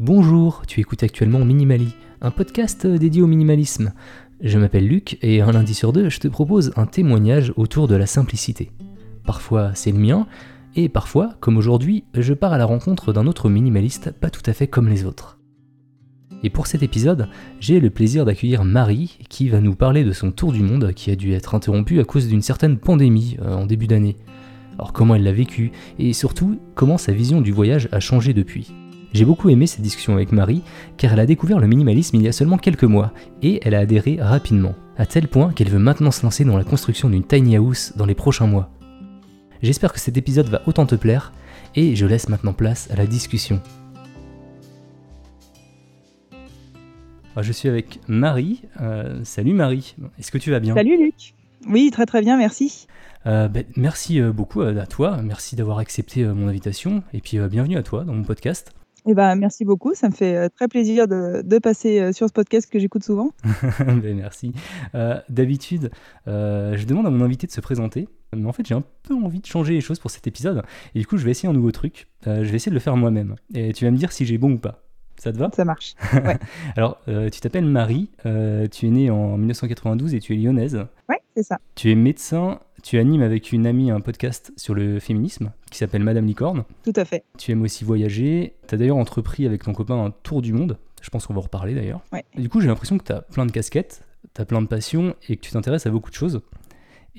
Bonjour, tu écoutes actuellement Minimali, un podcast dédié au minimalisme. Je m'appelle Luc et un lundi sur deux, je te propose un témoignage autour de la simplicité. Parfois c'est le mien, et parfois, comme aujourd'hui, je pars à la rencontre d'un autre minimaliste pas tout à fait comme les autres. Et pour cet épisode, j'ai le plaisir d'accueillir Marie qui va nous parler de son tour du monde qui a dû être interrompu à cause d'une certaine pandémie euh, en début d'année. Alors comment elle l'a vécu et surtout comment sa vision du voyage a changé depuis? J'ai beaucoup aimé cette discussion avec Marie, car elle a découvert le minimalisme il y a seulement quelques mois, et elle a adhéré rapidement, à tel point qu'elle veut maintenant se lancer dans la construction d'une tiny house dans les prochains mois. J'espère que cet épisode va autant te plaire, et je laisse maintenant place à la discussion. Ah, je suis avec Marie. Euh, salut Marie, est-ce que tu vas bien? Salut Luc. Oui, très très bien, merci. Euh, ben, merci euh, beaucoup à toi, merci d'avoir accepté mon invitation, et puis bienvenue à toi dans mon podcast. Eh ben, merci beaucoup, ça me fait euh, très plaisir de, passer euh, sur ce podcast que j'écoute souvent. ben, merci. Euh, D'habitude, je demande à mon invité de se présenter, mais en fait j'ai un peu envie de changer les choses pour cet épisode, et du coup je vais essayer un nouveau truc, je vais essayer de le faire moi-même, et tu vas me dire si j'ai bon ou pas. Ça te va Ça marche. Ouais. Alors, euh, tu t'appelles Marie, euh, tu es née en 1992 et tu es lyonnaise. Ouais, c'est ça. Tu es médecin, tu animes avec une amie un podcast sur le féminisme qui s'appelle Madame Licorne. Tout à fait. Tu aimes aussi voyager. Tu as d'ailleurs entrepris avec ton copain un tour du monde. Je pense qu'on va en reparler d'ailleurs. Ouais. Du coup, j'ai l'impression que tu as plein de casquettes, tu as plein de passions et que tu t'intéresses à beaucoup de choses.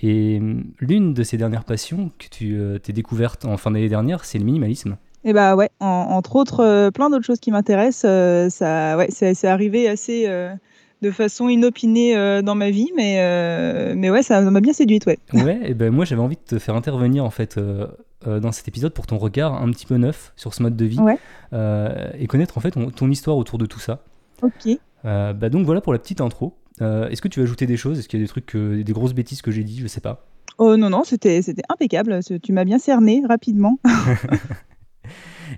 Et hum, l'une de ces dernières passions que tu euh, t'es découverte en fin d'année dernière, c'est le minimalisme. Et bah ouais, en- entre autres, euh, plein d'autres choses qui m'intéressent. euh, ça, ouais, c'est c'est arrivé assez euh, de façon inopinée euh, dans ma vie, mais, euh, mais ouais, ça m'a bien séduite, ouais. Ouais, et ben moi j'avais envie de te faire intervenir en fait euh, euh, dans cet épisode pour ton regard un petit peu neuf sur ce mode de vie Ouais. euh, et connaître en fait ton, ton histoire autour de tout ça. Ok. Euh, bah donc voilà pour la petite intro. Euh, Est-ce que tu veux ajouter des choses? Est-ce qu'il y a des trucs, que- des grosses bêtises que j'ai dit Je sais pas. Oh non, non, c'était c'était impeccable. Tu m'as bien cerné rapidement.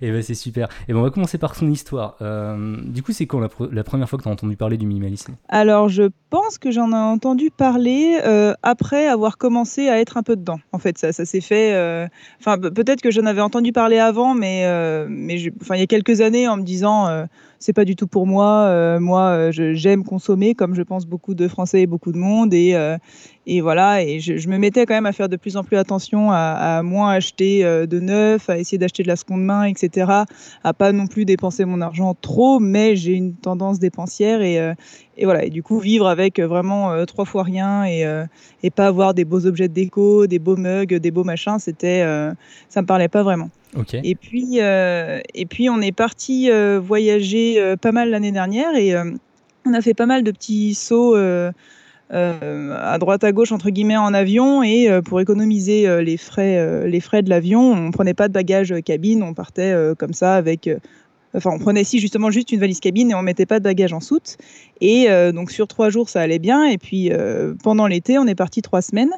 Et ben c'est super. Et ben on va commencer par son histoire. Euh, du coup, c'est quand la, pre- la première fois que tu as entendu parler du minimalisme? Alors, je pense que j'en ai entendu parler euh, après avoir commencé à être un peu dedans. En fait, ça, ça s'est fait. euh, Enfin, pe- peut-être que j'en avais entendu parler avant, mais, mais il y a quelques années, en me disant, c'est pas du tout pour moi. euh, moi, euh, j'aime consommer, comme je pense beaucoup de Français et beaucoup de monde, et euh, voilà. Et je, me mettais quand même à faire de plus en plus attention à, moins acheter de neuf, à essayer d'acheter de la seconde main, etc. À pas non plus dépenser mon argent trop, mais j'ai une tendance dépensière et voilà, et du coup, vivre avec vraiment trois fois rien et, et pas avoir des beaux objets de déco, des beaux mugs, des beaux machins, c'était, ça me parlait pas vraiment. Et puis, euh, et puis on est parti euh, voyager euh, pas mal l'année dernière et on a fait pas mal de petits sauts à droite à gauche entre guillemets en avion et pour économiser les frais, les frais de l'avion, on prenait pas de bagages cabine, on partait comme ça avec Enfin, on prenait ici justement juste une valise cabine et on mettait pas de bagages en soute. Et euh, donc sur trois jours, ça allait bien. Et puis euh, pendant l'été, on est parti trois semaines,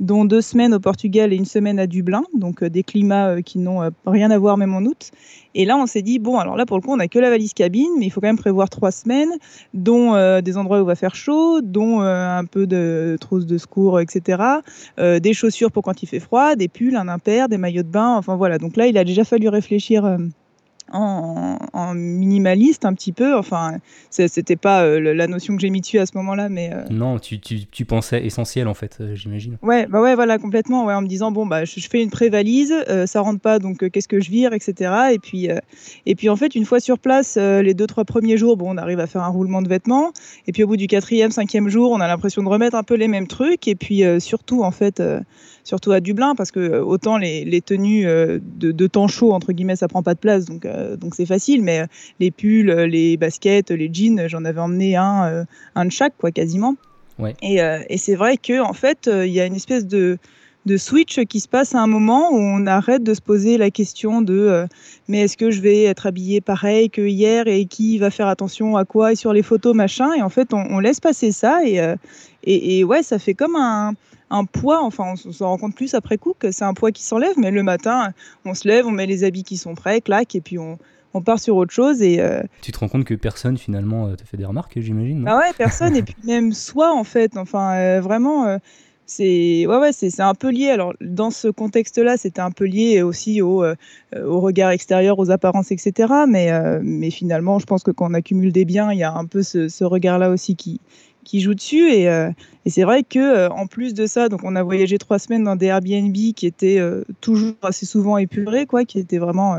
dont deux semaines au Portugal et une semaine à Dublin. Donc euh, des climats qui n'ont rien à voir même en août. Et là, on s'est dit bon, alors là pour le coup, on n'a que la valise cabine, mais il faut quand même prévoir trois semaines, dont des endroits où il va faire chaud, dont un peu de trousse de secours, etc. Des chaussures pour quand il fait froid, des pulls, un impair, des maillots de bain. Enfin voilà. Donc là, il a déjà fallu réfléchir. En, en minimaliste un petit peu. Enfin, c'était pas euh, la notion que j'ai mis dessus à ce moment-là, mais euh, Non, tu, tu, tu pensais essentiel en fait, euh, j'imagine. ouais, bah ouais, voilà, complètement. Ouais, en me disant bon bah je, je fais une pré-valise, ça rentre pas, donc qu'est-ce que je vire, etc. Et puis et puis en fait une fois sur place, les deux trois premiers jours, bon, on arrive à faire un roulement de vêtements. Et puis au bout du quatrième, cinquième jour, on a l'impression de remettre un peu les mêmes trucs. Et puis surtout en fait. Surtout à Dublin, parce que autant les, les tenues de, de temps chaud, entre guillemets, ça prend pas de place, donc euh, donc c'est facile, mais euh, les pulls, euh, les baskets, les jeans, j'en avais emmené un, un de chaque, quoi, quasiment. Ouais. Et, et c'est vrai que en fait, il y a une espèce de, de switch qui se passe à un moment où on arrête de se poser la question de euh, mais est-ce que je vais être habillée pareil que hier et qui va faire attention à quoi et sur les photos machin. Et en fait on, on laisse passer ça et, euh, et, et ouais ça fait comme un, un poids. Enfin on, s'en rend compte plus après coup que c'est un poids qui s'enlève mais le matin on se lève on met les habits qui sont prêts clac et puis on, on part sur autre chose et euh, Tu te rends compte que personne finalement te fait des remarques, j'imagine ah ouais personne. Et puis même soi en fait. Enfin euh, vraiment euh, c'est ouais, ouais, c'est un peu lié. Alors, dans ce contexte-là, c'était un peu lié aussi au, euh, au regard extérieur, aux apparences, etc. Mais, euh, mais finalement, je pense que quand on accumule des biens, il y a un peu ce, ce regard-là aussi qui, qui joue dessus. Et, euh, et c'est vrai que en plus de ça, donc on a voyagé trois semaines dans des Airbnb qui étaient toujours assez souvent épurés, quoi, qui étaient vraiment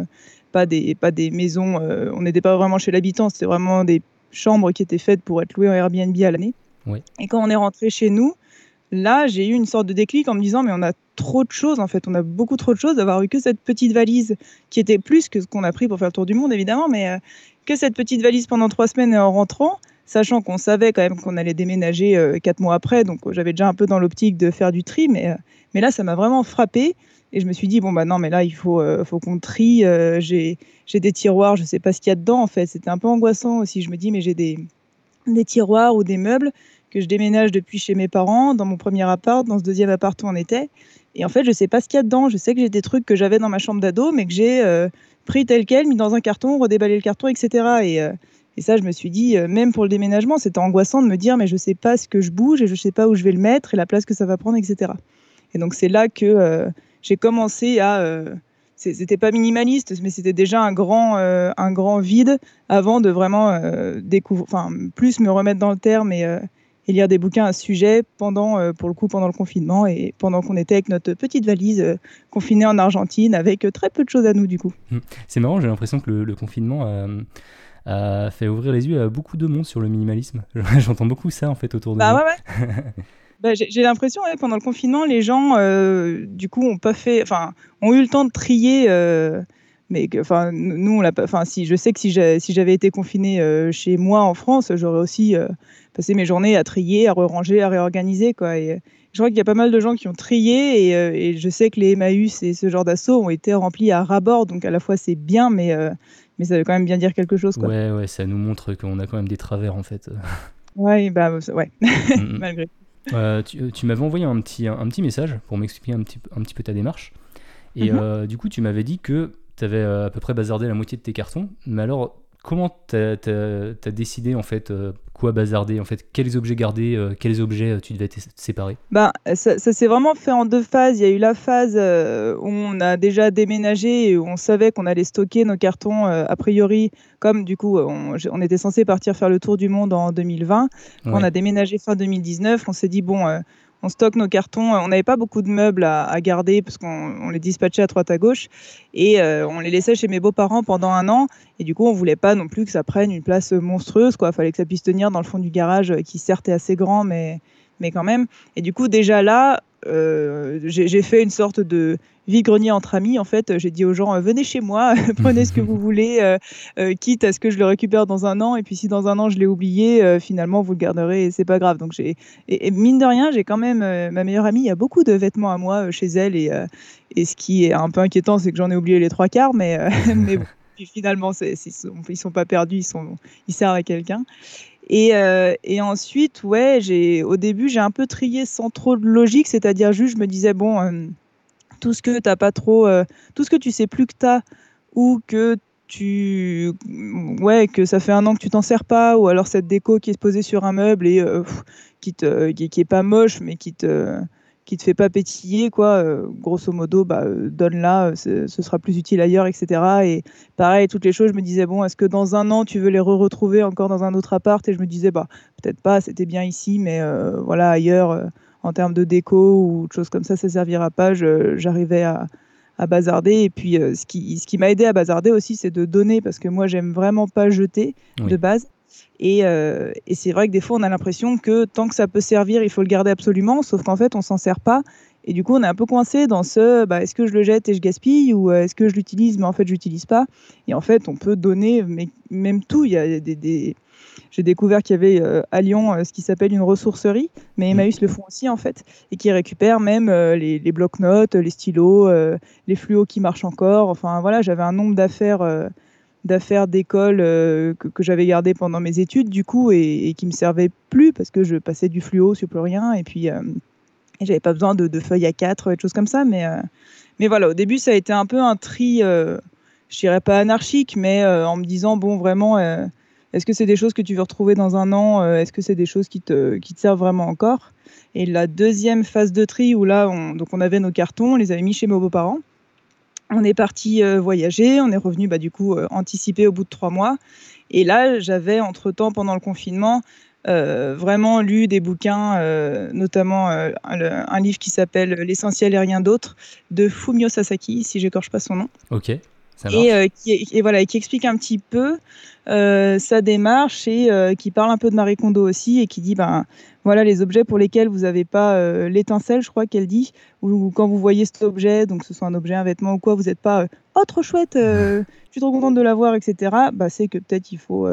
pas des pas des maisons. on n'était pas vraiment chez l'habitant, c'était vraiment des chambres qui étaient faites pour être louées en Airbnb à l'année. Et quand on est rentré chez nous, là, j'ai eu une sorte de déclic en me disant, mais on a trop de choses, en fait, on a beaucoup trop de choses d'avoir eu que cette petite valise qui était plus que ce qu'on a pris pour faire le tour du monde, évidemment, mais euh, que cette petite valise pendant trois semaines en rentrant, sachant qu'on savait quand même qu'on allait déménager euh, quatre mois après, donc euh, j'avais déjà un peu dans l'optique de faire du tri, mais, mais là, ça m'a vraiment frappé. Et je me suis dit, bon, bah non, mais là, il faut, faut qu'on trie. j'ai des tiroirs, je sais pas ce qu'il y a dedans, en fait. C'était un peu angoissant aussi. Je me dis, mais j'ai des, des tiroirs ou des meubles que je déménage depuis chez mes parents, dans mon premier appart, dans ce deuxième appart où on était. Et en fait, je sais pas ce qu'il y a dedans. Je sais que j'ai des trucs que j'avais dans ma chambre d'ado, mais que j'ai euh, pris tel quel, mis dans un carton, redéballé le carton, etc. Et, euh, et ça, je me suis dit, euh, même pour le déménagement, c'était angoissant de me dire, mais je sais pas ce que je bouge et je sais pas où je vais le mettre et la place que ça va prendre, etc. Et donc, c'est là que j'ai commencé à c'était pas minimaliste, mais c'était déjà un grand, un grand vide avant de vraiment découvrir, enfin, plus me remettre dans le terme et, et lire des bouquins à ce sujet pendant, euh, pour le coup, pendant le confinement et pendant qu'on était avec notre petite valise euh, confinée en Argentine avec euh, très peu de choses à nous du coup. Mmh. C'est marrant, j'ai l'impression que le, confinement a, fait ouvrir les yeux à beaucoup de monde sur le minimalisme. J'entends beaucoup ça en fait autour de bah, Ouais, ouais. bah, j'ai l'impression pendant le confinement, les gens du coup ont pas fait, enfin, ont eu le temps de trier mais enfin nous on l'a pas enfin si je sais que si j'avais été confiné chez moi en France j'aurais aussi passer mes journées à trier, à ranger, à réorganiser. Quoi. Et je crois qu'il y a pas mal de gens qui ont trié et, euh, et je sais que les Emmaüs et ce genre d'assauts ont été remplis à ras-bord. Donc à la fois c'est bien, mais, euh, mais ça veut quand même bien dire quelque chose. Quoi. Ouais, ouais, ça nous montre qu'on a quand même des travers en fait. ouais, bah ouais, mm, mm. malgré. Euh, tu, tu m'avais envoyé un petit, un, petit message pour m'expliquer un petit, un petit peu ta démarche. Et mm-hmm. du coup, tu m'avais dit que tu avais à peu près bazardé la moitié de tes cartons. Mais alors, comment tu as, décidé en fait euh, quoi bazarder en fait quels objets garder euh, quels objets euh, tu devais te séparer? Bah ça, s'est vraiment fait en deux phases. Il y a eu la phase où on a déjà déménagé et où on savait qu'on allait stocker nos cartons a priori comme du coup on, était censé partir faire le tour du monde en 2020 on a déménagé fin 2019 on s'est dit bon on stocke nos cartons. On n'avait pas beaucoup de meubles à, garder parce qu'on les dispatchait à droite à gauche et euh, on les laissait chez mes beaux-parents pendant un an. Et du coup, on voulait pas non plus que ça prenne une place monstrueuse. Quoi, fallait que ça puisse tenir dans le fond du garage, qui certes est assez grand, mais mais quand même. Et du coup, déjà là, euh, j'ai fait une sorte de vide-grenier entre amis. En fait, j'ai dit aux gens euh, venez chez moi, prenez ce que vous voulez, euh, quitte à ce que je le récupère dans un an. Et puis, si dans un an je l'ai oublié, finalement, vous le garderez et c'est pas grave. Donc, j'ai et, mine de rien, j'ai quand même ma meilleure amie. Il y a beaucoup de vêtements à moi chez elle. Et, et ce qui est un peu inquiétant, c'est que j'en ai oublié les trois quarts. Mais, mais finalement, ils ils sont pas perdus, ils, sont, ils servent à quelqu'un. Et, euh, et, ensuite, ouais, j'ai, au début, j'ai un peu trié sans trop de logique, c'est-à-dire juste, je me disais, bon, euh, tout ce que t'as pas trop, euh, tout ce que tu sais plus que t'as, ou que tu, ouais, que ça fait un an que tu t'en sers pas, ou alors cette déco qui est posée sur un meuble et qui, te, qui, est pas moche, mais qui te, qui te fait pas pétiller, quoi. Euh, grosso modo, bah, euh, donne-la, euh, ce sera plus utile ailleurs, etc. Et pareil, toutes les choses, je me disais, bon, est-ce que dans un an, tu veux les re-retrouver encore dans un autre appart? Et je me disais, bah, peut-être pas, c'était bien ici, mais voilà, ailleurs, en termes de déco ou de choses comme ça, ça servira pas. J'arrivais à, à bazarder. Et puis, ce qui, ce qui m'a aidé à bazarder aussi, c'est de donner, parce que moi, j'aime vraiment pas jeter de base. Euh, et, c'est vrai que des fois, on a l'impression que tant que ça peut servir, il faut le garder absolument, sauf qu'en fait, on s'en sert pas. Et du coup, on est un peu coincé dans ce bah, est-ce que je le jette et je gaspille ou euh, est-ce que je l'utilise mais en fait, je l'utilise pas. Et en fait, on peut donner mais même tout. Il y a des, J'ai découvert qu'il y avait euh, à Lyon ce qui s'appelle une ressourcerie, mais mmh. Emmaüs le font aussi en fait, et qui récupèrent même les, les blocs-notes, les stylos, les fluos qui marchent encore. Enfin voilà, j'avais un nombre d'affaires d'affaires d'école euh, que, j'avais gardé pendant mes études du coup et, qui me servait plus parce que je passais du fluo sur plus rien et puis euh, j'avais pas besoin de, feuilles à 4 et de choses comme ça mais euh, mais voilà au début ça a été un peu un tri je dirais pas anarchique mais en me disant bon vraiment est-ce que c'est des choses que tu veux retrouver dans un an Est-ce que c'est des choses qui te, qui te servent vraiment encore? Et la deuxième phase de tri, où là, on, donc on avait nos cartons, on les avait mis chez mes beaux-parents. On est parti voyager, on est revenu bah, du coup anticiper au bout de trois mois. Et là, j'avais entre-temps, pendant le confinement, euh, vraiment lu des bouquins, euh, notamment euh, un, livre qui s'appelle L'essentiel et rien d'autre de Fumio Sasaki, si j'écorche pas son nom. Ok. Ça et, qui, et, voilà, qui explique un petit peu sa démarche et qui parle un peu de Marie Kondo aussi et qui dit ben voilà les objets pour lesquels vous n'avez pas l'étincelle, je crois qu'elle dit, ou quand vous voyez cet objet, donc que ce soit un objet, un vêtement ou quoi, vous n'êtes pas oh trop chouette, je suis trop contente de l'avoir, etc. Bah, c'est que peut-être il faut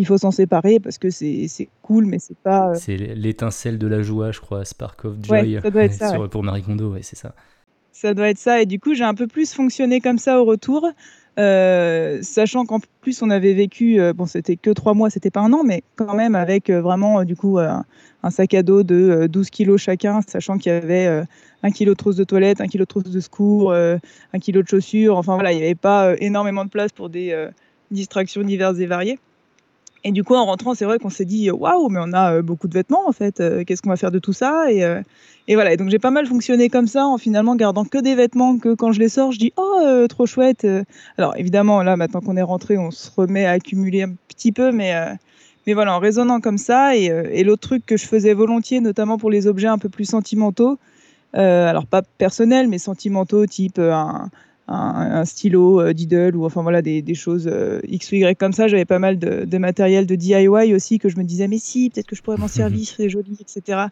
il faut s'en séparer parce que c'est cool, mais c'est pas. Euh, c'est l'étincelle de la joie, je crois, Spark of Joy. ça doit être ça, Pour Marie Kondo, ouais, c'est ça. Ça doit être ça. Et du coup, j'ai un peu plus fonctionné comme ça au retour. Euh, sachant qu'en plus on avait vécu, euh, bon c'était que trois mois, c'était pas un an, mais quand même avec vraiment du coup un sac à dos de 12 kilos chacun, sachant qu'il y avait un kilo de trousse de toilette, un kilo de trousse de secours, un kilo de chaussures, enfin voilà, il n'y avait pas énormément de place pour des distractions diverses et variées. Et du coup, en rentrant, c'est vrai qu'on s'est dit waouh, mais on a euh, beaucoup de vêtements en fait. Euh, qu'est-ce qu'on va faire de tout ça et, euh, voilà. Et donc j'ai pas mal fonctionné comme ça, en finalement gardant que des vêtements que quand je les sors, je dis oh trop chouette. Alors évidemment, là maintenant qu'on est rentré, on se remet à accumuler un petit peu, mais mais voilà, en raisonnant comme ça. Et l'autre truc que je faisais volontiers, notamment pour les objets un peu plus sentimentaux, alors pas personnels, mais sentimentaux, type un un, stylo euh, Diddle ou enfin voilà des, choses euh, X ou Y comme ça. J'avais pas mal de, matériel de DIY aussi que je me disais mais si peut-être que je pourrais m'en servir, c'est joli, etc.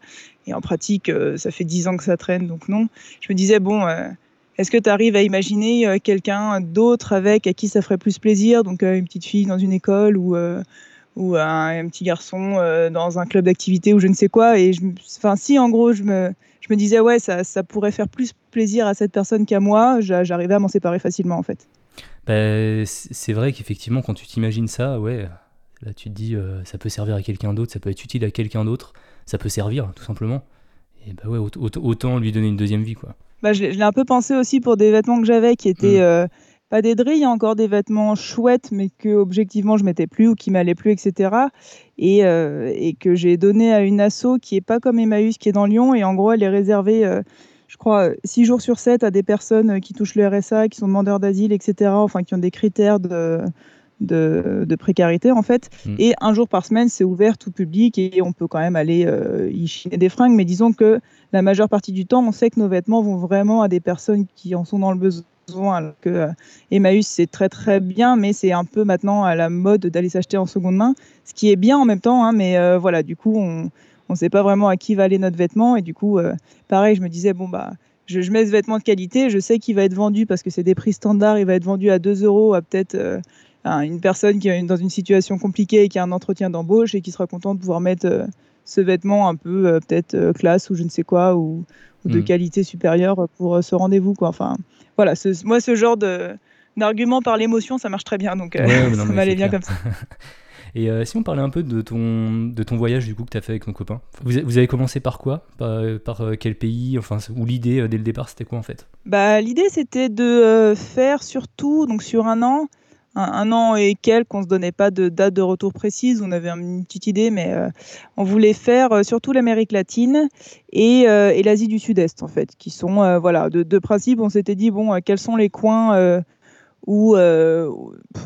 Et en pratique, euh, ça fait dix ans que ça traîne, donc non. Je me disais bon. est-ce que tu arrives à imaginer quelqu'un d'autre avec à qui ça ferait plus plaisir? Donc une petite fille dans une école ou, ou un, petit garçon dans un club d'activité ou je ne sais quoi. Et enfin, si en gros je me, je me disais, ouais, ça, ça, pourrait faire plus plaisir à cette personne qu'à moi, j'arrivais à m'en séparer facilement en fait. Bah, c'est vrai qu'effectivement, quand tu t'imagines ça, ouais, là tu te dis, euh, ça peut servir à quelqu'un d'autre, ça peut être utile à quelqu'un d'autre, ça peut servir tout simplement. Et bah ouais, autant lui donner une deuxième vie quoi. Bah, je l'ai un peu pensé aussi pour des vêtements que j'avais qui étaient. Mmh. Euh, pas des drilles, encore des vêtements chouettes, mais que objectivement je mettais plus ou qui m'allaient plus, etc. Et, euh, et que j'ai donné à une asso qui est pas comme Emmaüs, qui est dans Lyon, et en gros elle est réservée, euh, je crois, 6 jours sur 7 à des personnes qui touchent le RSA, qui sont demandeurs d'asile, etc. Enfin, qui ont des critères de, de, précarité en fait. Mm. Et un jour par semaine, c'est ouvert tout public et on peut quand même aller euh, y chiner des fringues. Mais disons que la majeure partie du temps, on sait que nos vêtements vont vraiment à des personnes qui en sont dans le besoin alors que euh, Emmaüs c'est très très bien, mais c'est un peu maintenant à la mode d'aller s'acheter en seconde main, ce qui est bien en même temps, hein, mais euh, voilà, du coup on ne sait pas vraiment à qui va aller notre vêtement, et du coup, euh, pareil, je me disais, bon bah, je, mets ce vêtement de qualité, je sais qu'il va être vendu parce que c'est des prix standards, il va être vendu à 2 euros à peut-être une personne qui est dans une situation compliquée et qui a un entretien d'embauche et qui sera content de pouvoir mettre ce vêtement un peu peut-être classe ou je ne sais quoi, ou, de hmm. qualité supérieure pour ce rendez-vous, quoi. Enfin, voilà, moi, ce genre d'argument par l'émotion, ça marche très bien. Donc, euh, ça m'allait bien comme ça. Et euh, si on parlait un peu de ton, de ton voyage du coup que tu as fait avec ton copain, vous, avez commencé par quoi? Par, euh, quel pays? Enfin, ou l'idée dès le départ, c'était quoi en fait? Bah, l'idée c'était de faire surtout, donc sur un an, un, an et quelques, on se donnait pas de date de retour précise, on avait une petite idée, mais euh, on voulait faire euh, surtout l'Amérique latine et, euh, et l'Asie du Sud-Est en fait, qui sont voilà de, de, principe, on s'était dit bon, quels sont les coins où euh,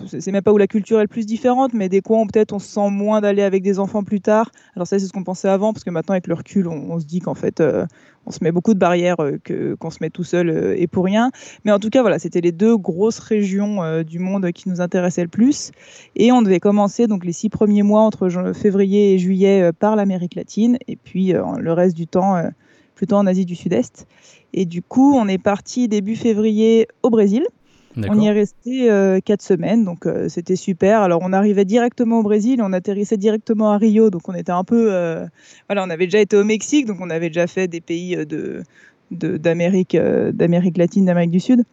c'est même pas où la culture est le plus différente, mais des coins où peut-être on se sent moins d'aller avec des enfants plus tard. Alors ça, c'est ce qu'on pensait avant, parce que maintenant, avec le recul, on, se dit qu'en fait, euh, on se met beaucoup de barrières euh, qu'on se met tout seul euh, et pour rien. Mais en tout cas, voilà, c'était les deux grosses régions du monde qui nous intéressaient le plus. Et on devait commencer donc les six premiers mois entre février et juillet par l'Amérique latine, et puis le reste du temps plutôt en Asie du Sud-Est. Et du coup, on est parti début février au Brésil. On y est resté euh, quatre semaines, donc euh, c'était super. Alors on arrivait directement au Brésil, on atterrissait directement à Rio, donc on était un peu, euh, voilà, on avait déjà été au Mexique, donc on avait déjà fait des pays de d'Amérique d'Amérique latine, d'Amérique du Sud.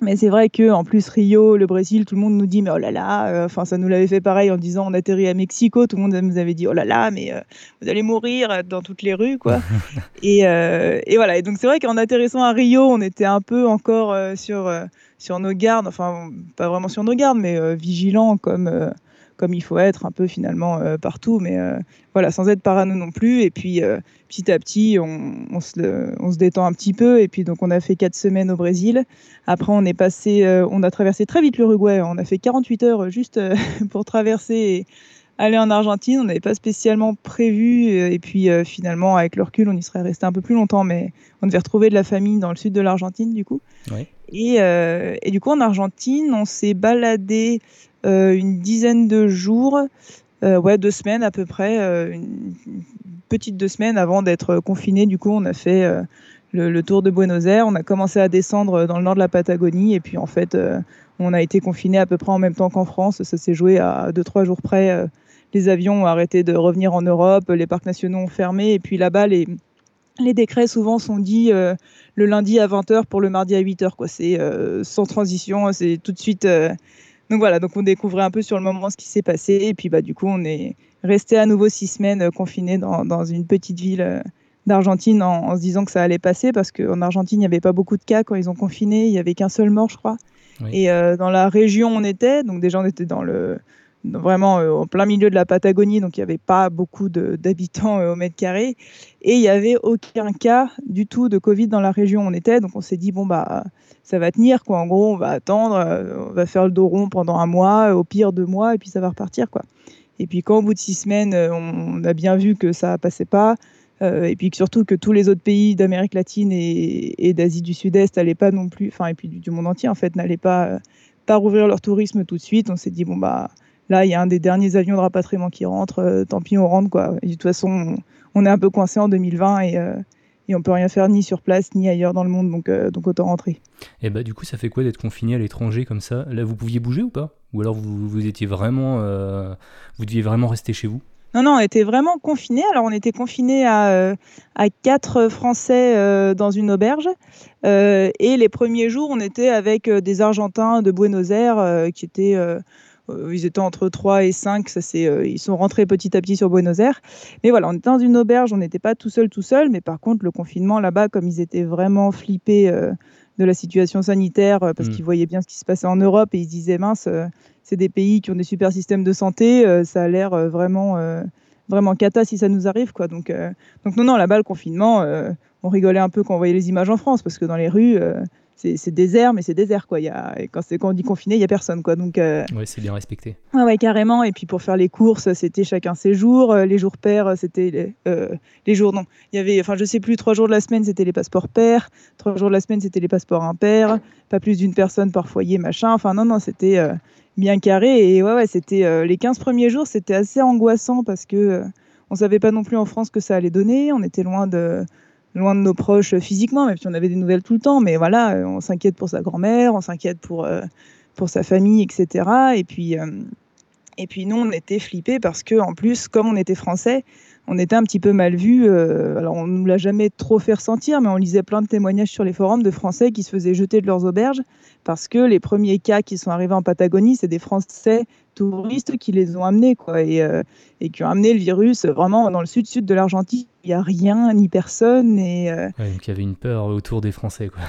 Mais c'est vrai que en plus Rio, le Brésil, tout le monde nous dit mais oh là là, enfin ça nous l'avait fait pareil en disant on atterrit à Mexico, tout le monde nous avait dit oh là là, mais vous allez mourir dans toutes les rues quoi. et, et, voilà, et donc c'est vrai qu'en atterrissant à Rio, on était un peu encore sur sur nos gardes, enfin pas vraiment sur nos gardes, mais euh, vigilants comme, euh, comme il faut être un peu finalement partout, mais voilà, sans être parano non plus. Et puis petit à petit, on, se, détend un petit peu. Et puis donc on a fait quatre semaines au Brésil. Après on est passé, on a traversé très vite l'Uruguay. On a fait 48 heures juste pour traverser. Et, aller en Argentine. On n'avait pas spécialement prévu. Euh, et puis euh, finalement, avec le recul, on y serait resté un peu plus longtemps. Mais on devait retrouver de la famille dans le sud de l'Argentine, du coup. Et, euh, et, du coup, en Argentine, on s'est baladé une dizaine de jours. ouais, deux semaines à peu près, une petite deux semaines avant d'être confiné. Du coup, on a fait le, tour de Buenos Aires. On a commencé à descendre dans le nord de la Patagonie et puis en fait, on a été confiné à peu près en même temps qu'en France. Ça s'est joué à deux trois jours près les avions ont arrêté de revenir en Europe, les parcs nationaux ont fermé, et puis là-bas, les, les décrets souvent sont dits euh, le lundi à 20h pour le mardi à 8h. Quoi. C'est euh, sans transition, c'est tout de suite. Euh, donc voilà, donc on découvrait un peu sur le moment ce qui s'est passé, et puis bah, du coup, on est resté à nouveau six semaines confinés dans, dans une petite ville d'Argentine en, se disant que ça allait passer, parce qu'en Argentine, il n'y avait pas beaucoup de cas quand ils ont confiné, il n'y avait qu'un seul mort, je crois. Et dans la région où on était, donc déjà on était dans le vraiment euh, au plein milieu de la Patagonie, donc il n'y avait pas beaucoup d'habitants euh, au mètre carré. Et il n'y avait aucun cas du tout de Covid dans la région où on était. Donc on s'est dit, bon, bah, ça va tenir. Quoi. En gros, on va attendre, euh, on va faire le dos rond pendant un mois, au pire deux mois, et puis ça va repartir. Quoi. Et puis quand au bout de six semaines, on a bien vu que ça ne passait pas, et puis surtout que tous les autres pays d'Amérique latine et, d'Asie du Sud-Est n'allaient pas non plus, enfin, et puis du, monde entier en fait, n'allaient pas, pas rouvrir leur tourisme tout de suite. On s'est dit, bon, bah Là, il y a un des derniers avions de rapatriement qui rentre. Euh, tant pis, on rentre. Quoi. de toute façon, on, est un peu coincé en 2020 et, euh, et on peut rien faire ni sur place ni ailleurs dans le monde. Donc, euh, donc autant rentrer. Et bah, du coup, ça fait quoi d'être confiné à l'étranger comme ça? Là, vous pouviez bouger ou pas? Ou alors vous, vous étiez vraiment. vous deviez vraiment rester chez vous? Non, non, on était vraiment confinés. Alors, on était confinés à, à quatre Français dans une auberge. et les premiers jours, on était avec des Argentins de Buenos Aires qui étaient euh, ils étaient entre 3 et 5, ça c'est, euh, ils sont rentrés petit à petit sur Buenos Aires. Mais voilà, on était dans une auberge, on n'était pas tout seul, tout seul, mais par contre, le confinement là-bas, comme ils étaient vraiment flippés euh, de la situation sanitaire, parce mm. qu'ils voyaient bien ce qui se passait en Europe et ils se disaient, mince, c'est des pays qui ont des super systèmes de santé, ça a l'air vraiment, vraiment cata si ça nous arrive. Quoi. Donc, donc non, non, là-bas, le confinement, on rigolait un peu quand on voyait les images en France, parce que dans les rues, c'est désert, mais c'est désert quoi. Y a, quand, quand on dit confiné, il y a personne quoi. Donc euh, ouais, c'est bien respecté. Ouais, ouais, carrément. Et puis pour faire les courses, c'était chacun ses jours. Euh, les jours pairs, c'était les, euh, les, jours non. Il y avait, enfin je sais plus, trois jours de la semaine c'était les passeports pairs, trois jours de la semaine c'était les passeports impairs, pas plus d'une personne par foyer machin. Enfin non non, c'était bien carré. Et ouais ouais, c'était les 15 premiers jours, c'était assez angoissant parce que on savait pas non plus en France que ça allait donner. On était loin de loin de nos proches physiquement, même si on avait des nouvelles tout le temps. Mais voilà, euh, on s'inquiète pour sa grand-mère, on s'inquiète pour, euh, pour sa famille, etc. Et puis, euh, et puis nous, on était flippés parce que, en plus, comme on était français, on était un petit peu mal vus. alors, on ne nous l'a jamais trop fait ressentir, mais on lisait plein de témoignages sur les forums de Français qui se faisaient jeter de leurs auberges parce que les premiers cas qui sont arrivés en Patagonie, c'est des Français touristes qui les ont amenés, quoi, et, euh, qui ont amené le virus vraiment dans le sud-sud de l'Argentine. Il n'y a rien ni personne. Et, euh, donc il y avait une peur autour des Français, quoi.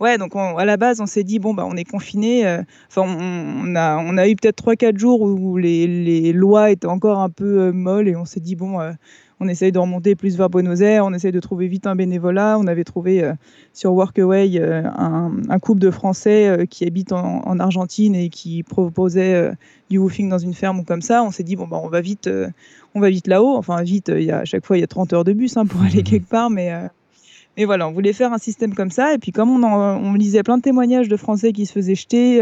Ouais, donc à la base, on s'est dit, bon, bah, on est confiné. Euh, enfin, on, a, on a eu peut-être 3-4 jours où les, les, lois étaient encore un peu molles et on s'est dit, bon, on essaye de remonter plus vers Buenos Aires, on essaye de trouver vite un bénévolat. On avait trouvé euh, sur Workaway euh, un, couple de Français euh, qui habitent en, Argentine et qui proposait du woofing dans une ferme ou comme ça. On s'est dit, bon, bah, on va vite, on va vite là-haut. Enfin, vite, il y a, à chaque fois, il y a 30 heures de bus hein, pour aller quelque part, mais. Mais voilà, on voulait faire un système comme ça. Et puis, comme on, lisait plein de témoignages de Français qui se faisaient jeter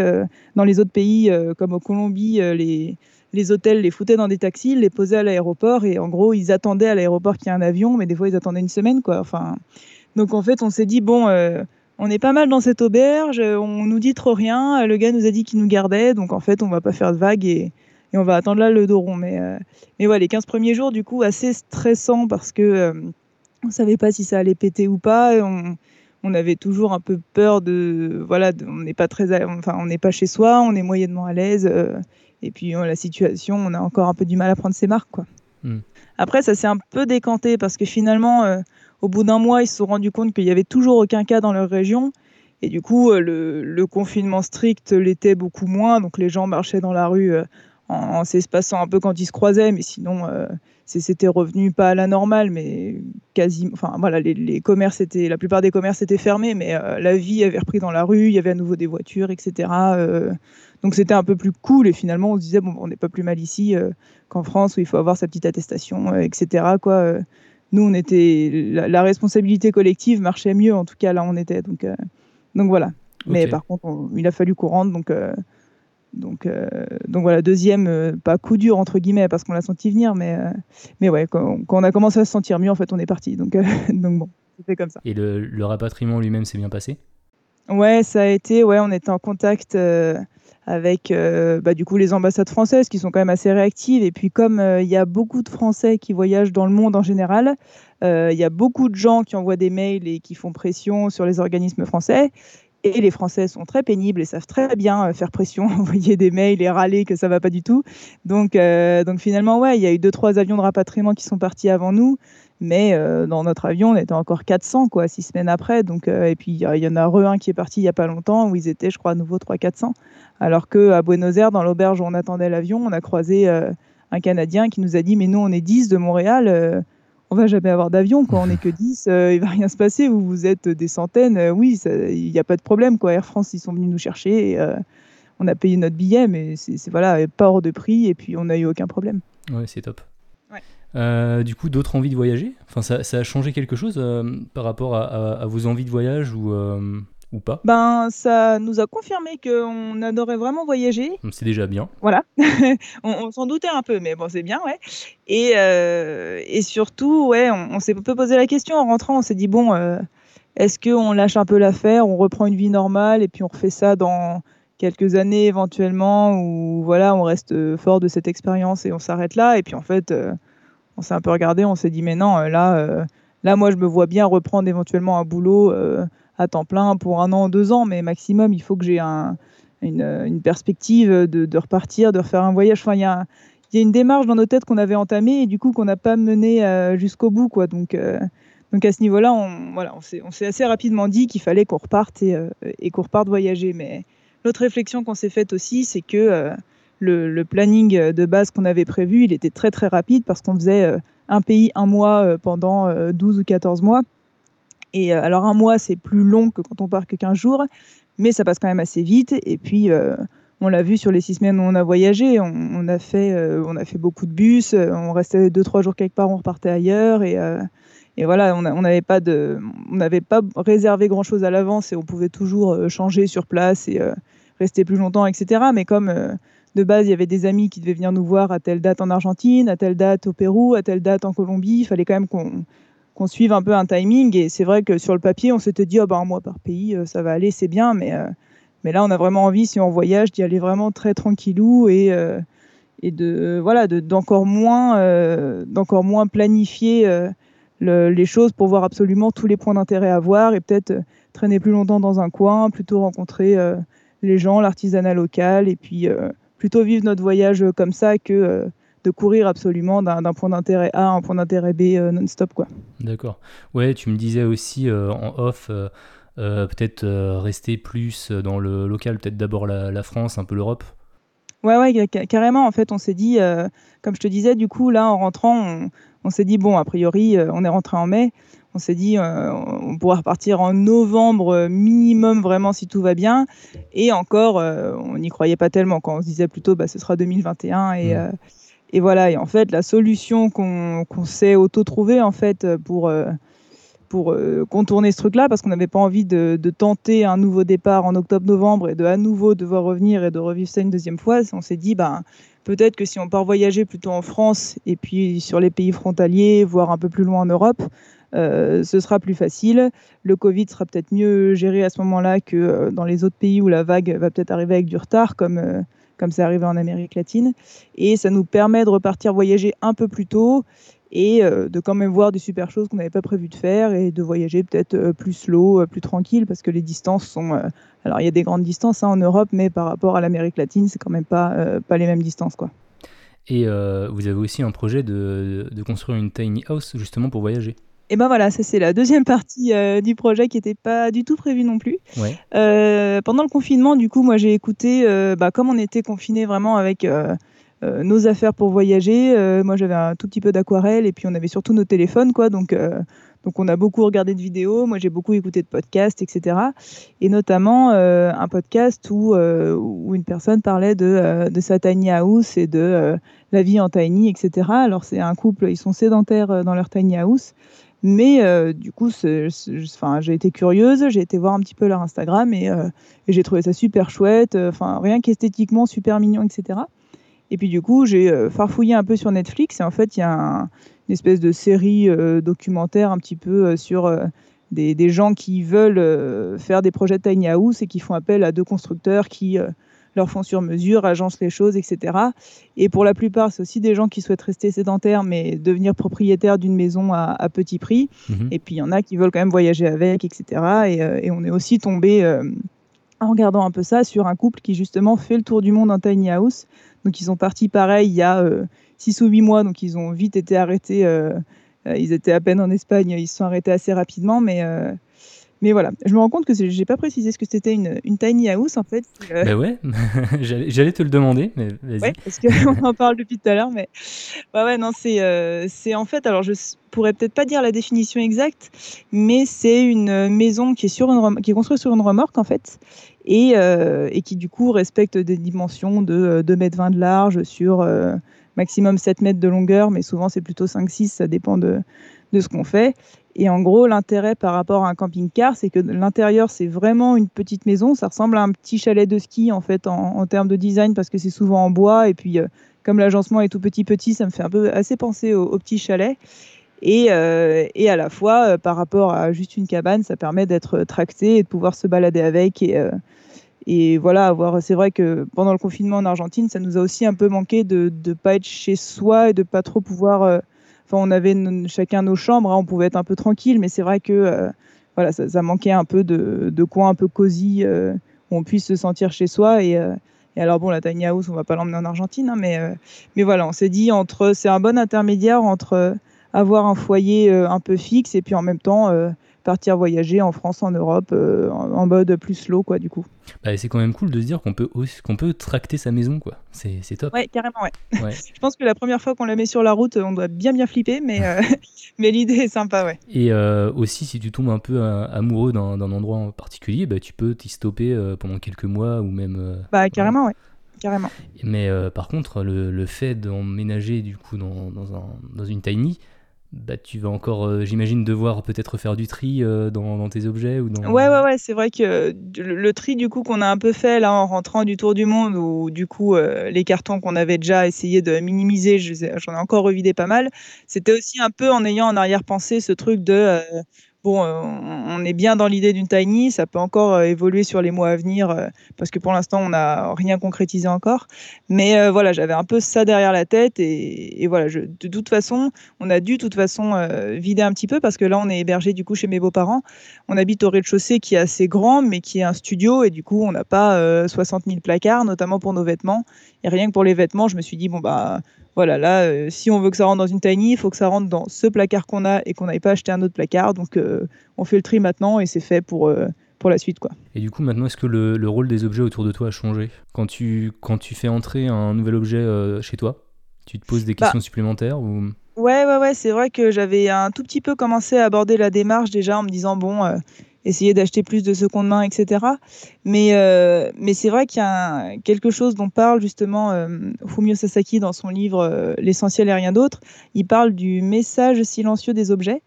dans les autres pays, comme au Colombie, les, les hôtels les foutaient dans des taxis, les posaient à l'aéroport et en gros, ils attendaient à l'aéroport qu'il y ait un avion, mais des fois, ils attendaient une semaine, quoi. Enfin, donc en fait, on s'est dit, bon, euh, on est pas mal dans cette auberge, on nous dit trop rien, le gars nous a dit qu'il nous gardait, donc en fait, on va pas faire de vagues et, on va attendre là le dos rond. Mais, euh, mais ouais, les 15 premiers jours, du coup, assez stressants parce que euh, on savait pas si ça allait péter ou pas. On, on avait toujours un peu peur de voilà on n'est pas très enfin on n'est pas chez soi on est moyennement à l'aise et puis la situation, on a encore un peu du mal à prendre ses marques. Quoi. Hmm. Après, ça s'est un peu décanté parce que finalement, euh, au bout d'un mois, ils se sont rendus compte qu'il n'y avait toujours aucun cas dans leur région. Et du coup, euh, le, confinement strict l'était beaucoup moins. Donc les gens marchaient dans la rue euh, en, s'espaçant un peu quand ils se croisaient, mais sinon, euh, c'était revenu pas à la normale, mais quasi. Enfin, voilà, les, commerces étaient, la plupart des commerces étaient fermés, mais euh, la vie avait repris dans la rue, il y avait à nouveau des voitures, etc. Euh, donc c'était un peu plus cool, et finalement, on se disait, bon, on n'est pas plus mal ici qu'en France, où il faut avoir sa petite attestation, etc. Quoi. Nous, on était. La, responsabilité collective marchait mieux, en tout cas, là, on était. Donc, donc voilà. Mais par contre, il a fallu qu'on rentre, donc donc, euh, donc voilà, deuxième, euh, pas coup dur entre guillemets parce qu'on l'a senti venir, mais, euh, mais ouais, quand, on a commencé à se sentir mieux, en fait, on est parti. Donc, donc bon, c'était comme ça. Et le, rapatriement lui-même s'est bien passé? Ouais, ça a été, ouais, on était en contact avec bah, du coup les ambassades françaises qui sont quand même assez réactives. Et puis comme il y a beaucoup de Français qui voyagent dans le monde en général, il y a beaucoup de gens qui envoient des mails et qui font pression sur les organismes français. Et les Français sont très pénibles et savent très bien euh, faire pression, envoyer des mails et râler que ça va pas du tout. Donc, euh, donc finalement, ouais, il y a eu deux trois avions de rapatriement qui sont partis avant nous, mais euh, dans notre avion, on était encore 400 quoi, six semaines après. Donc, et puis il y, en a un qui est parti il y a pas longtemps où ils étaient, je crois, à nouveau 300-400. Alors que à Buenos Aires, dans l'auberge où on attendait l'avion, on a croisé un Canadien qui nous a dit mais nous on est 10 de Montréal on va jamais avoir d'avion, quoi. On n'est que 10, euh, il va rien se passer. Vous, vous êtes des centaines. Euh, oui, il n'y a pas de problème, quoi. Air France, ils sont venus nous chercher. Et, euh, on a payé notre billet, mais c'est voilà, pas hors de prix. Et puis, on n'a eu aucun problème. Ouais, c'est top. du coup, d'autres envies de voyager? Enfin, ça, a changé quelque chose par rapport à, vos envies de voyage ou, ou pas Ben, ça nous a confirmé qu'on adorait vraiment voyager. C'est déjà bien. Voilà. on, s'en doutait un peu, mais bon, c'est bien, ouais. Et, euh, et surtout, ouais, on, s'est peu posé la question en rentrant. On s'est dit, bon, euh, est-ce qu'on lâche un peu l'affaire, on reprend une vie normale et puis on refait ça dans quelques années éventuellement, ou voilà, on reste fort de cette expérience et on s'arrête là. Et puis en fait, euh, on s'est un peu regardé, on s'est dit, mais non, là, là, moi, je me vois bien reprendre éventuellement un boulot à temps plein pour un an, deux ans, mais maximum, il faut que j'ai un, une, perspective de, repartir, de refaire un voyage. Enfin, il y a, une démarche dans nos têtes qu'on avait entamée et du coup qu'on n'a pas menée euh, jusqu'au bout. Quoi. Donc, euh, donc à ce niveau-là, on, voilà, on s'est assez rapidement dit qu'il fallait qu'on reparte et, euh, et qu'on reparte voyager. Mais l'autre réflexion qu'on s'est faite aussi, c'est que le, le, planning de base qu'on avait prévu, il était très très rapide parce qu'on faisait un pays, un mois pendant 12 ou 14 mois. Et euh, alors un mois, c'est plus long que quand on part que 15 jours, mais ça passe quand même assez vite. Et puis, euh, on l'a vu sur les six semaines où on a voyagé, on, a, fait, euh, on a fait beaucoup de bus, on restait deux, trois jours quelque part, on repartait ailleurs. Et, voilà, on n'avait on pas réservé grand-chose à l'avance et on pouvait toujours changer sur place et rester plus longtemps, etc. Mais comme de base, il y avait des amis qui devaient venir nous voir à telle date en Argentine, à telle date au Pérou, à telle date en Colombie, il fallait quand même qu'on qu'on suive un peu un timing. Et c'est vrai que sur le papier, on s'était dit, oh, bah, un mois par pays, euh, ça va aller, c'est bien. Mais, euh, mais là, on a vraiment envie, si on voyage, d'y aller vraiment très tranquillou et, euh, et de, voilà, d'encore moins, d'encore moins planifier les choses pour voir absolument tous les points d'intérêt à voir et peut-être traîner plus longtemps dans un coin, plutôt rencontrer les gens, l'artisanat local et puis plutôt vivre notre voyage comme ça que de courir absolument d'un point d'intérêt A à un point d'intérêt B euh, non-stop. quoi. D'accord. Ouais, tu me disais aussi euh, en off, euh, peut-être rester plus dans le local, peut-être d'abord la, France, un peu l'Europe. Ouais, ouais, carrément. En fait, on s'est dit, comme je te disais, du coup, là, en rentrant, on, s'est dit, bon, a priori, on est rentré en mai. On s'est dit, on pourra repartir en novembre minimum, vraiment, si tout va bien. Et encore, on n'y croyait pas tellement. Quand on se disait plutôt, bah, ce sera 2021 et, mmh. Et voilà, et en fait, la solution qu'on s'est auto-trouvée en fait pour, euh, pour euh, contourner ce truc-là, parce qu'on n'avait pas envie de, tenter un nouveau départ en octobre-novembre et de à nouveau devoir revenir et de revivre ça une deuxième fois, on s'est dit, ben, peut-être que si on part voyager plutôt en France et puis sur les pays frontaliers, voire un peu plus loin en Europe, euh, ce sera plus facile. Le Covid sera peut-être mieux géré à ce moment-là que dans les autres pays où la vague va peut-être arriver avec du retard, comme comme c'est arrivé en Amérique latine. Et ça nous permet de repartir voyager un peu plus tôt et euh, de quand même voir des super choses qu'on n'avait pas prévu de faire et de voyager peut-être euh, plus slow, euh, plus tranquille parce que les distances sont... alors il y a des grandes distances hein, en Europe, mais par rapport à l'Amérique latine, c'est quand même pas, pas les mêmes distances. quoi. Et vous avez aussi un projet de, de construire une tiny house justement pour voyager et ben voilà, ça c'est la deuxième partie euh, du projet qui n'était pas du tout prévue non plus. Euh, pendant le confinement, du coup, moi j'ai écouté, euh, bah, comme on était confiné vraiment avec nos affaires pour voyager. moi, j'avais un tout petit peu d'aquarelle et puis on avait surtout nos téléphones, quoi. Donc, donc on a beaucoup regardé de vidéos, moi j'ai beaucoup écouté de podcasts, etc. Et notamment euh, un podcast où, euh, où, une personne parlait de, euh, de, sa tiny house et de la vie en tiny, etc. Alors c'est un couple, ils sont sédentaires dans leur tiny house. Mais du coup, j'ai été curieuse, j'ai été voir un petit peu leur Instagram et, et j'ai trouvé ça super chouette, enfin rien qu'esthétiquement super mignon, etc. Et puis du coup, j'ai farfouillé un peu sur Netflix et en fait, il y a un, une espèce de série euh, documentaire un petit peu euh, sur euh, des, des, gens qui veulent faire des projets de tiny house et qui font appel à deux constructeurs qui leur font sur mesure, agencent les choses, etc. Et pour la plupart, c'est aussi des gens qui souhaitent rester sédentaires, mais devenir propriétaires d'une maison à, à, petit prix. Mhm. Et puis il y en a qui veulent quand même voyager avec, etc. Et, et on est aussi tombé, en regardant un peu ça, sur un couple qui justement fait le tour du monde en tiny house. Donc ils sont partis pareil il y a 6 ou 8 mois, donc ils ont vite été arrêtés. Euh, euh, ils étaient à peine en Espagne, ils se sont arrêtés assez rapidement, mais euh, mais voilà, je me rends compte que j'ai pas précisé ce que c'était une, une, tiny house en fait. Ben ouais, j'allais te le demander, mais vas-y. Ouais, parce qu'on en parle depuis tout à l'heure, mais ouais, ouais, non, c'est c'est en fait, alors je pourrais peut-être pas dire la définition exacte, mais c'est une maison qui est sur une qui est construite sur une remorque en fait, et, et qui du coup respecte des dimensions de 2 mètres 20 de large sur maximum 7 mètres de longueur, mais souvent c'est plutôt 5-6, ça dépend de, de ce qu'on fait. Et en gros, l'intérêt par rapport à un camping-car, c'est que l'intérieur, c'est vraiment une petite maison. Ça ressemble à un petit chalet de ski, en fait, en, termes de design, parce que c'est souvent en bois. Et puis, euh, comme l'agencement est tout petit petit, ça me fait un peu assez penser au, petit chalet. Et, euh, et, à la fois, euh, par rapport à juste une cabane, ça permet d'être tracté et de pouvoir se balader avec. Et, et voilà, avoir, c'est vrai que pendant le confinement en Argentine, ça nous a aussi un peu manqué de ne pas être chez soi et de pas trop pouvoir. Euh, enfin, on avait chacun nos chambres, hein, on pouvait être un peu tranquille, mais c'est vrai que euh, voilà, ça, manquait un peu de, coin un peu cosy euh, où on puisse se sentir chez soi. Et, et alors bon, la tiny house, on va pas l'emmener en Argentine, hein, mais mais voilà, on s'est dit entre, c'est un bon intermédiaire entre avoir un foyer un peu fixe et puis en même temps partir voyager en France, en Europe, euh, en, mode plus slow, quoi, du coup. Bah, c'est quand même cool de se dire qu'on peut, qu'on peut tracter sa maison, quoi. C'est, top. Ouais, carrément, ouais. Je pense que la première fois qu'on la met sur la route, on doit bien bien flipper, mais, euh, mais l'idée est sympa, ouais. Et euh, aussi, si tu tombes un peu amoureux d'un, endroit en particulier, bah, tu peux t'y stopper pendant quelques mois ou même. bah, carrément, ouais. Carrément. Mais par contre, le, le fait d'emménager du coup dans, dans, un, dans une tiny, bah, tu vas encore, euh, j'imagine, devoir peut-être faire du tri euh, dans, tes objets ou dans... Ouais, ouais, ouais, c'est vrai que le, tri du coup qu'on a un peu fait là en rentrant du tour du monde, ou du coup euh, les cartons qu'on avait déjà essayé de minimiser, j'en ai encore revidé pas mal, c'était aussi un peu en ayant en arrière-pensée ce truc de bon, euh, on est bien dans l'idée d'une tiny, ça peut encore euh, évoluer sur les mois à venir euh, parce que pour l'instant on n'a rien concrétisé encore. Mais voilà, j'avais un peu ça derrière la tête et, voilà, de toute façon, on a dû de toute façon vider un petit peu parce que là on est hébergé du coup chez mes beaux-parents. On habite au rez-de-chaussée qui est assez grand mais qui est un studio et du coup on n'a pas 60 000 placards, notamment pour nos vêtements. Et rien que pour les vêtements, je me suis dit bon bah voilà, là, euh, si on veut que ça rentre dans une tiny, il faut que ça rentre dans ce placard qu'on a et qu'on n'aille pas acheter un autre placard. Donc, euh, on fait le tri maintenant et c'est fait pour, euh, pour la suite. quoi. Et du coup, maintenant, est-ce que le, rôle des objets autour de toi a changé? Quand tu, quand tu fais entrer un nouvel objet chez toi Tu te poses des bah questions supplémentaires ou... Ouais, ouais, ouais, c'est vrai que j'avais un tout petit peu commencé à aborder la démarche déjà en me disant, bon, essayer d'acheter plus de seconde main, etc. Mais, euh, mais c'est vrai qu'il y a quelque chose dont parle justement euh, Fumio Sasaki dans son livre euh, L'essentiel et rien d'autre. Il parle du message silencieux des objets.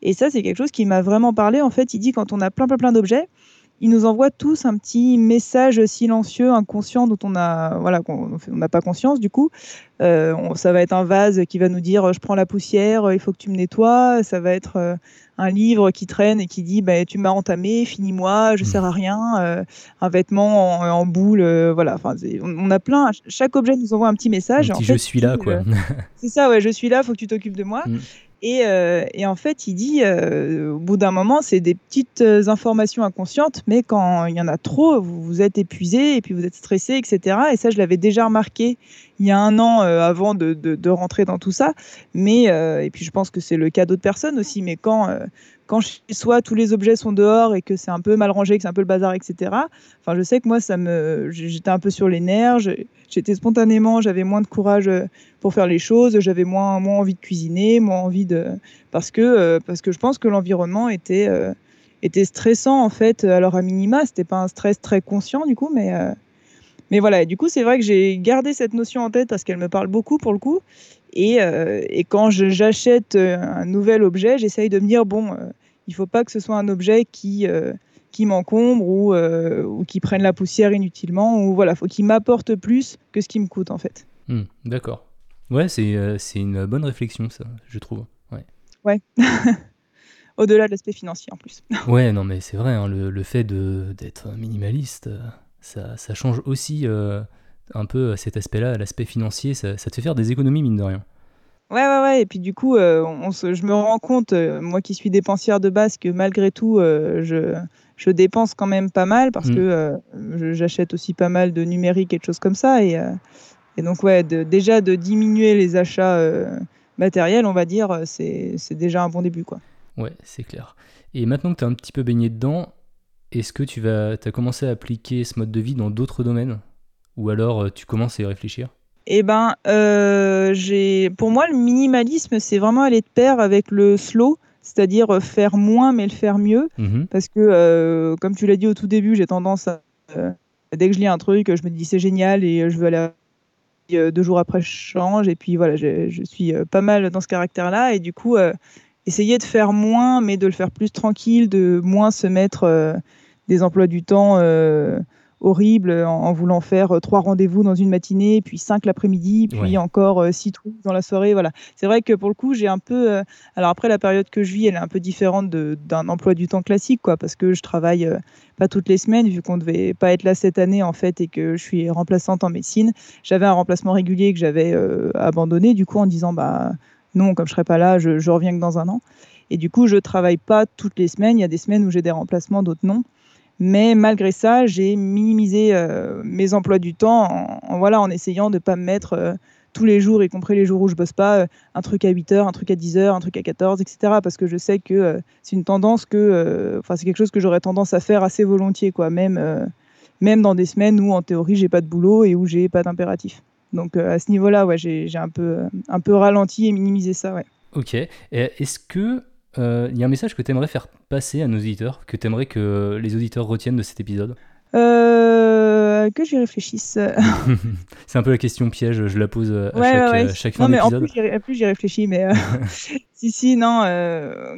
Et ça, c'est quelque chose qui m'a vraiment parlé. En fait, il dit quand on a plein, plein, plein d'objets, ils nous envoient tous un petit message silencieux, inconscient, dont on a, voilà, qu'on n'a pas conscience du coup. Euh, ça va être un vase qui va nous dire je prends la poussière, il faut que tu me nettoies. Ça va être euh, un livre qui traîne et qui dit bah, tu m'as entamé, finis-moi, je sers à rien. Euh, un vêtement en, boule, voilà. Enfin, on, a plein. Chaque objet nous envoie un petit message. Un petit je suis là, quoi. c'est ça, ouais, je suis là, faut que tu t'occupes de moi. Mm. Euh, et, en fait, il dit, euh, au bout d'un moment, c'est des petites euh, informations inconscientes, mais quand il y en a trop, vous, êtes épuisé et puis vous êtes stressé, etc. Et ça, je l'avais déjà remarqué il y a un an avant de, rentrer dans tout ça. Mais, et puis je pense que c'est le cas d'autres personnes aussi, mais quand, quand chez soi tous les objets sont dehors et que c'est un peu mal rangé, que c'est un peu le bazar, etc. Enfin, je sais que moi, ça me, j'étais un peu sur les nerfs. J'étais spontanément, j'avais moins de courage euh, pour faire les choses, j'avais moins, moins envie de cuisiner, moins envie de, parce que, euh, parce que je pense que l'environnement était, euh, était stressant en fait. Alors à minima, c'était pas un stress très conscient du coup, mais mais voilà, du coup, c'est vrai que j'ai gardé cette notion en tête parce qu'elle me parle beaucoup pour le coup. Et, et quand j'achète un nouvel objet, j'essaye de me dire bon, il faut pas que ce soit un objet qui qui m'encombre ou, ou qui prenne la poussière inutilement ou voilà, faut qu'il m'apporte plus que ce qui me coûte en fait. Hmm, d'accord. Ouais, c'est une bonne réflexion ça, je trouve. Ouais. Ouais. Au-delà de l'aspect financier en plus. ouais, non mais c'est vrai, hein, le, le, fait d'être minimaliste ça, change aussi euh, un peu cet aspect-là, l'aspect financier, ça, te fait faire des économies, mine de rien. Ouais, ouais, ouais. Et puis du coup, euh, on je me rends compte, euh, moi qui suis dépensière de base, que malgré tout, je, je, dépense quand même pas mal parce mm. que j'achète aussi pas mal de numérique et de choses comme ça. Et, et donc, ouais, déjà de diminuer les achats matériels, on va dire, c'est déjà un bon début, quoi. Ouais, c'est clair. Et maintenant que tu es un petit peu baigné dedans, est-ce que tu vas, as commencé à appliquer ce mode de vie dans d'autres domaines? Ou alors euh, tu commences à y réfléchir? Eh ben, euh, pour moi, le minimalisme, c'est vraiment aller de pair avec le slow, c'est-à-dire euh, faire moins mais le faire mieux. Mhm. Parce que, comme tu l'as dit au tout début, j'ai tendance à, dès que je lis un truc, je me dis c'est génial et je veux aller deux jours après, je change. Et puis voilà, je, je suis pas mal dans ce caractère-là. Et du coup, essayer de faire moins, mais de le faire plus tranquille, de moins se mettre des emplois du temps euh, horribles en, voulant faire euh, trois rendez-vous dans une matinée, puis cinq l'après-midi, puis encore euh, six trucs dans la soirée. Voilà. C'est vrai que pour le coup, j'ai un peu. alors après, la période que je vis, elle est un peu différente d'un emploi du temps classique, quoi, parce que je travaille pas toutes les semaines, vu qu'on devait pas être là cette année en fait, et que je suis remplaçante en médecine. J'avais un remplacement régulier que j'avais abandonné, du coup, en disant bah non, comme je serai pas là, je, je reviens que dans un an. Et du coup, je travaille pas toutes les semaines. Il y a des semaines où j'ai des remplacements, d'autres non. Mais malgré ça, j'ai minimisé euh, mes emplois du temps en, voilà, en essayant de ne pas me mettre euh, tous les jours, y compris les jours où je bosse pas, euh, un truc à 8 heures, un truc à 10 heures, un truc à 14, etc. Parce que je sais que c'est une tendance que, enfin, c'est quelque chose que j'aurais tendance à faire assez volontiers, quoi, même, même dans des semaines où en théorie j'ai pas de boulot et où j'ai pas d'impératif. Donc à ce niveau-là, ouais, j'ai un peu, un peu ralenti et minimisé ça, ouais. Ok. Est-ce que il euh, y a un message que tu aimerais faire passer à nos auditeurs, que tu aimerais que les auditeurs retiennent de cet épisode? Euh, Que j'y réfléchisse. c'est un peu la question piège, je la pose à chaque, ouais. chaque, fin d'épisode. En plus, j'y réfléchis, mais euh, si, si, non,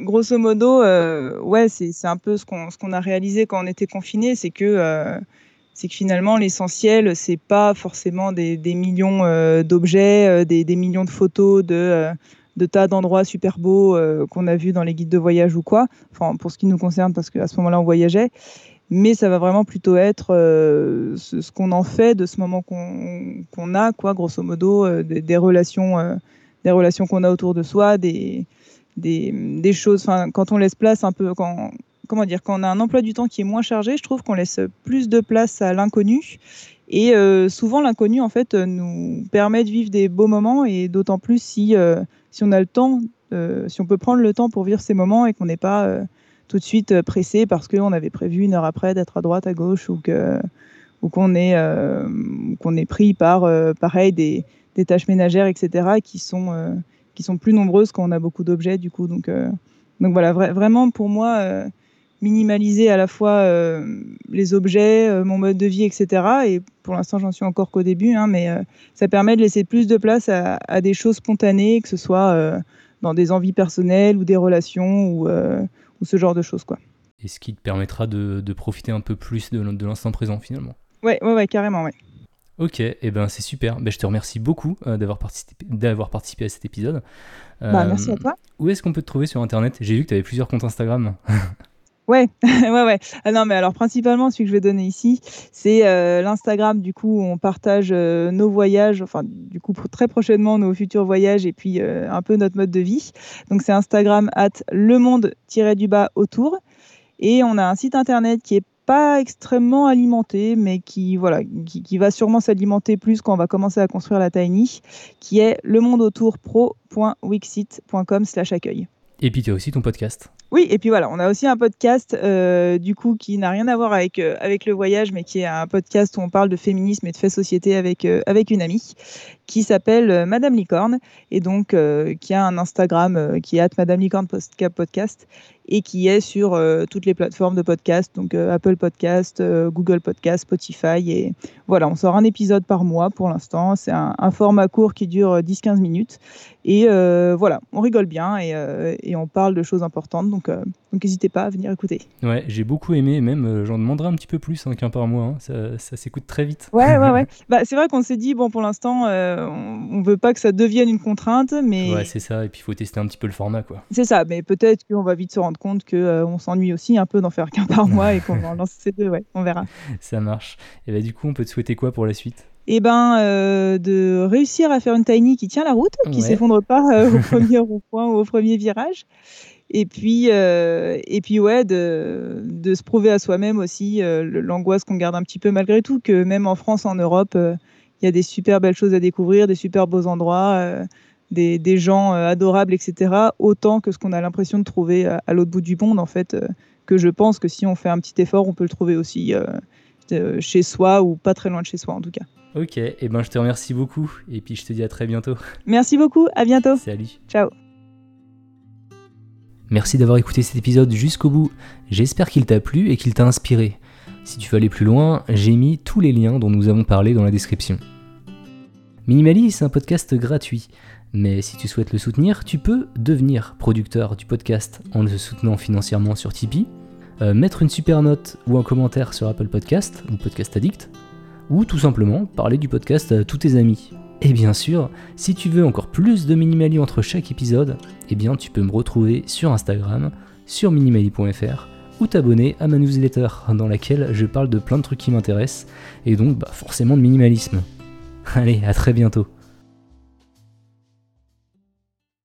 grosso modo, ouais, c'est un peu ce qu'on a réalisé quand on était confiné, c'est que c'est que finalement l'essentiel c'est pas forcément des, des millions d'objets, des, des, millions de photos, de de tas d'endroits super beaux euh, qu'on a vus dans les guides de voyage ou quoi, enfin pour ce qui nous concerne parce qu'à ce moment-là on voyageait, mais ça va vraiment plutôt être euh, ce, qu'on en fait de ce moment qu'on a, quoi, grosso modo, euh, des, relations, des relations qu'on a autour de soi, des, des, choses, quand on laisse place un peu, quand, comment dire, quand on a un emploi du temps qui est moins chargé, je trouve qu'on laisse plus de place à l'inconnu. Et souvent, l'inconnu, en fait, nous permet de vivre des beaux moments, et d'autant plus si si on a le temps, euh, si on peut prendre le temps pour vivre ces moments et qu'on n'est pas euh, tout de suite euh, pressé parce qu'on avait prévu une heure après d'être à droite, à gauche ou qu'on est pris par pareil des, tâches ménagères, etc. qui sont plus nombreuses quand on a beaucoup d'objets du coup. Donc voilà, vraiment pour moi minimaliser à la fois les objets, mon mode de vie, etc. Et pour l'instant, j'en suis encore qu'au début, hein, mais ça permet de laisser plus de place à, des choses spontanées, que ce soit dans des envies personnelles ou des relations ou, ou ce genre de choses. Quoi. Et ce qui te permettra de, de profiter un peu plus de, de l'instant présent finalement. Ouais, ouais, ouais, carrément, ouais. Ok, et eh ben c'est super. Ben, je te remercie beaucoup d'avoir participé, participé à cet épisode. Bah, merci à toi. Où est-ce qu'on peut te trouver sur Internet? J'ai vu que tu avais plusieurs comptes Instagram. Ouais, ouais, ouais. Ah non, mais alors principalement, celui que je vais donner ici, c'est euh, l'Instagram, du coup, où on partage euh, nos voyages, enfin, du coup, très prochainement, nos futurs voyages et puis euh, un peu notre mode de vie. Donc, c'est Instagram at le monde-du-bas autour. Et on a un site internet qui est pas extrêmement alimenté, mais qui, voilà, qui, va sûrement s'alimenter plus quand on va commencer à construire la Tiny, qui est le monde autour pro.wixit.com slash accueil. Et puis tu as aussi ton podcast. Oui, et puis voilà, on a aussi un podcast euh, du coup qui n'a rien à voir avec, euh, avec le voyage, mais qui est un podcast où on parle de féminisme et de fait société avec, euh, avec une amie qui s'appelle Madame Licorne et donc qui a un Instagram qui est Madame Licorne Podcast et qui est sur toutes les plateformes de podcast, donc Apple Podcast, Google Podcast, Spotify. Et voilà, on sort un épisode par mois pour l'instant. C'est un, format court qui dure 10-15 minutes. Et voilà, on rigole bien et, on parle de choses importantes. Donc, n'hésitez pas à venir écouter. Ouais, j'ai beaucoup aimé, même euh, j'en demanderai un petit peu plus hein, qu'un par mois. Hein. Ça, ça s'écoute très vite. Ouais, ouais, ouais. bah, c'est vrai qu'on s'est dit, bon, pour l'instant, euh, on, ne veut pas que ça devienne une contrainte, mais. Ouais, c'est ça. Et puis, il faut tester un petit peu le format, quoi. C'est ça, mais peut-être qu'on va vite se rendre compte qu'on on s'ennuie aussi un peu d'en faire qu'un par mois et qu'on va en lancer ces deux, ouais, on verra. Ça marche. Et bah, du coup, on peut te souhaiter quoi pour la suite? Et eh ben, de réussir à faire une tiny qui tient la route, qui s'effondre pas au premier rond-point ou au premier virage, et puis, euh, et puis ouais, de, de, se prouver à soi-même aussi euh, l'angoisse qu'on garde un petit peu malgré tout, que même en France, en Europe, euh, il y a des super belles choses à découvrir, des super beaux endroits, des, des, gens adorables, etc. Autant que ce qu'on a l'impression de trouver à, l'autre bout du monde, en fait, que je pense que si on fait un petit effort, on peut le trouver aussi chez soi ou pas très loin de chez soi en tout cas. Ok, et eh ben je te remercie beaucoup et puis je te dis à très bientôt. Merci beaucoup, à bientôt. Salut. Ciao. Merci d'avoir écouté cet épisode jusqu'au bout. J'espère qu'il t'a plu et qu'il t'a inspiré. Si tu veux aller plus loin, j'ai mis tous les liens dont nous avons parlé dans la description. Minimali, c'est un podcast gratuit, mais si tu souhaites le soutenir, tu peux devenir producteur du podcast en le soutenant financièrement sur Tipeee, euh, mettre une super note ou un commentaire sur Apple Podcast ou Podcast Addict, ou tout simplement parler du podcast à tous tes amis. Et bien sûr, si tu veux encore plus de Minimali entre chaque épisode, eh bien tu peux me retrouver sur Instagram, sur minimali.fr ou t'abonner à ma newsletter dans laquelle je parle de plein de trucs qui m'intéressent et donc bah, forcément de minimalisme. Allez, à très bientôt.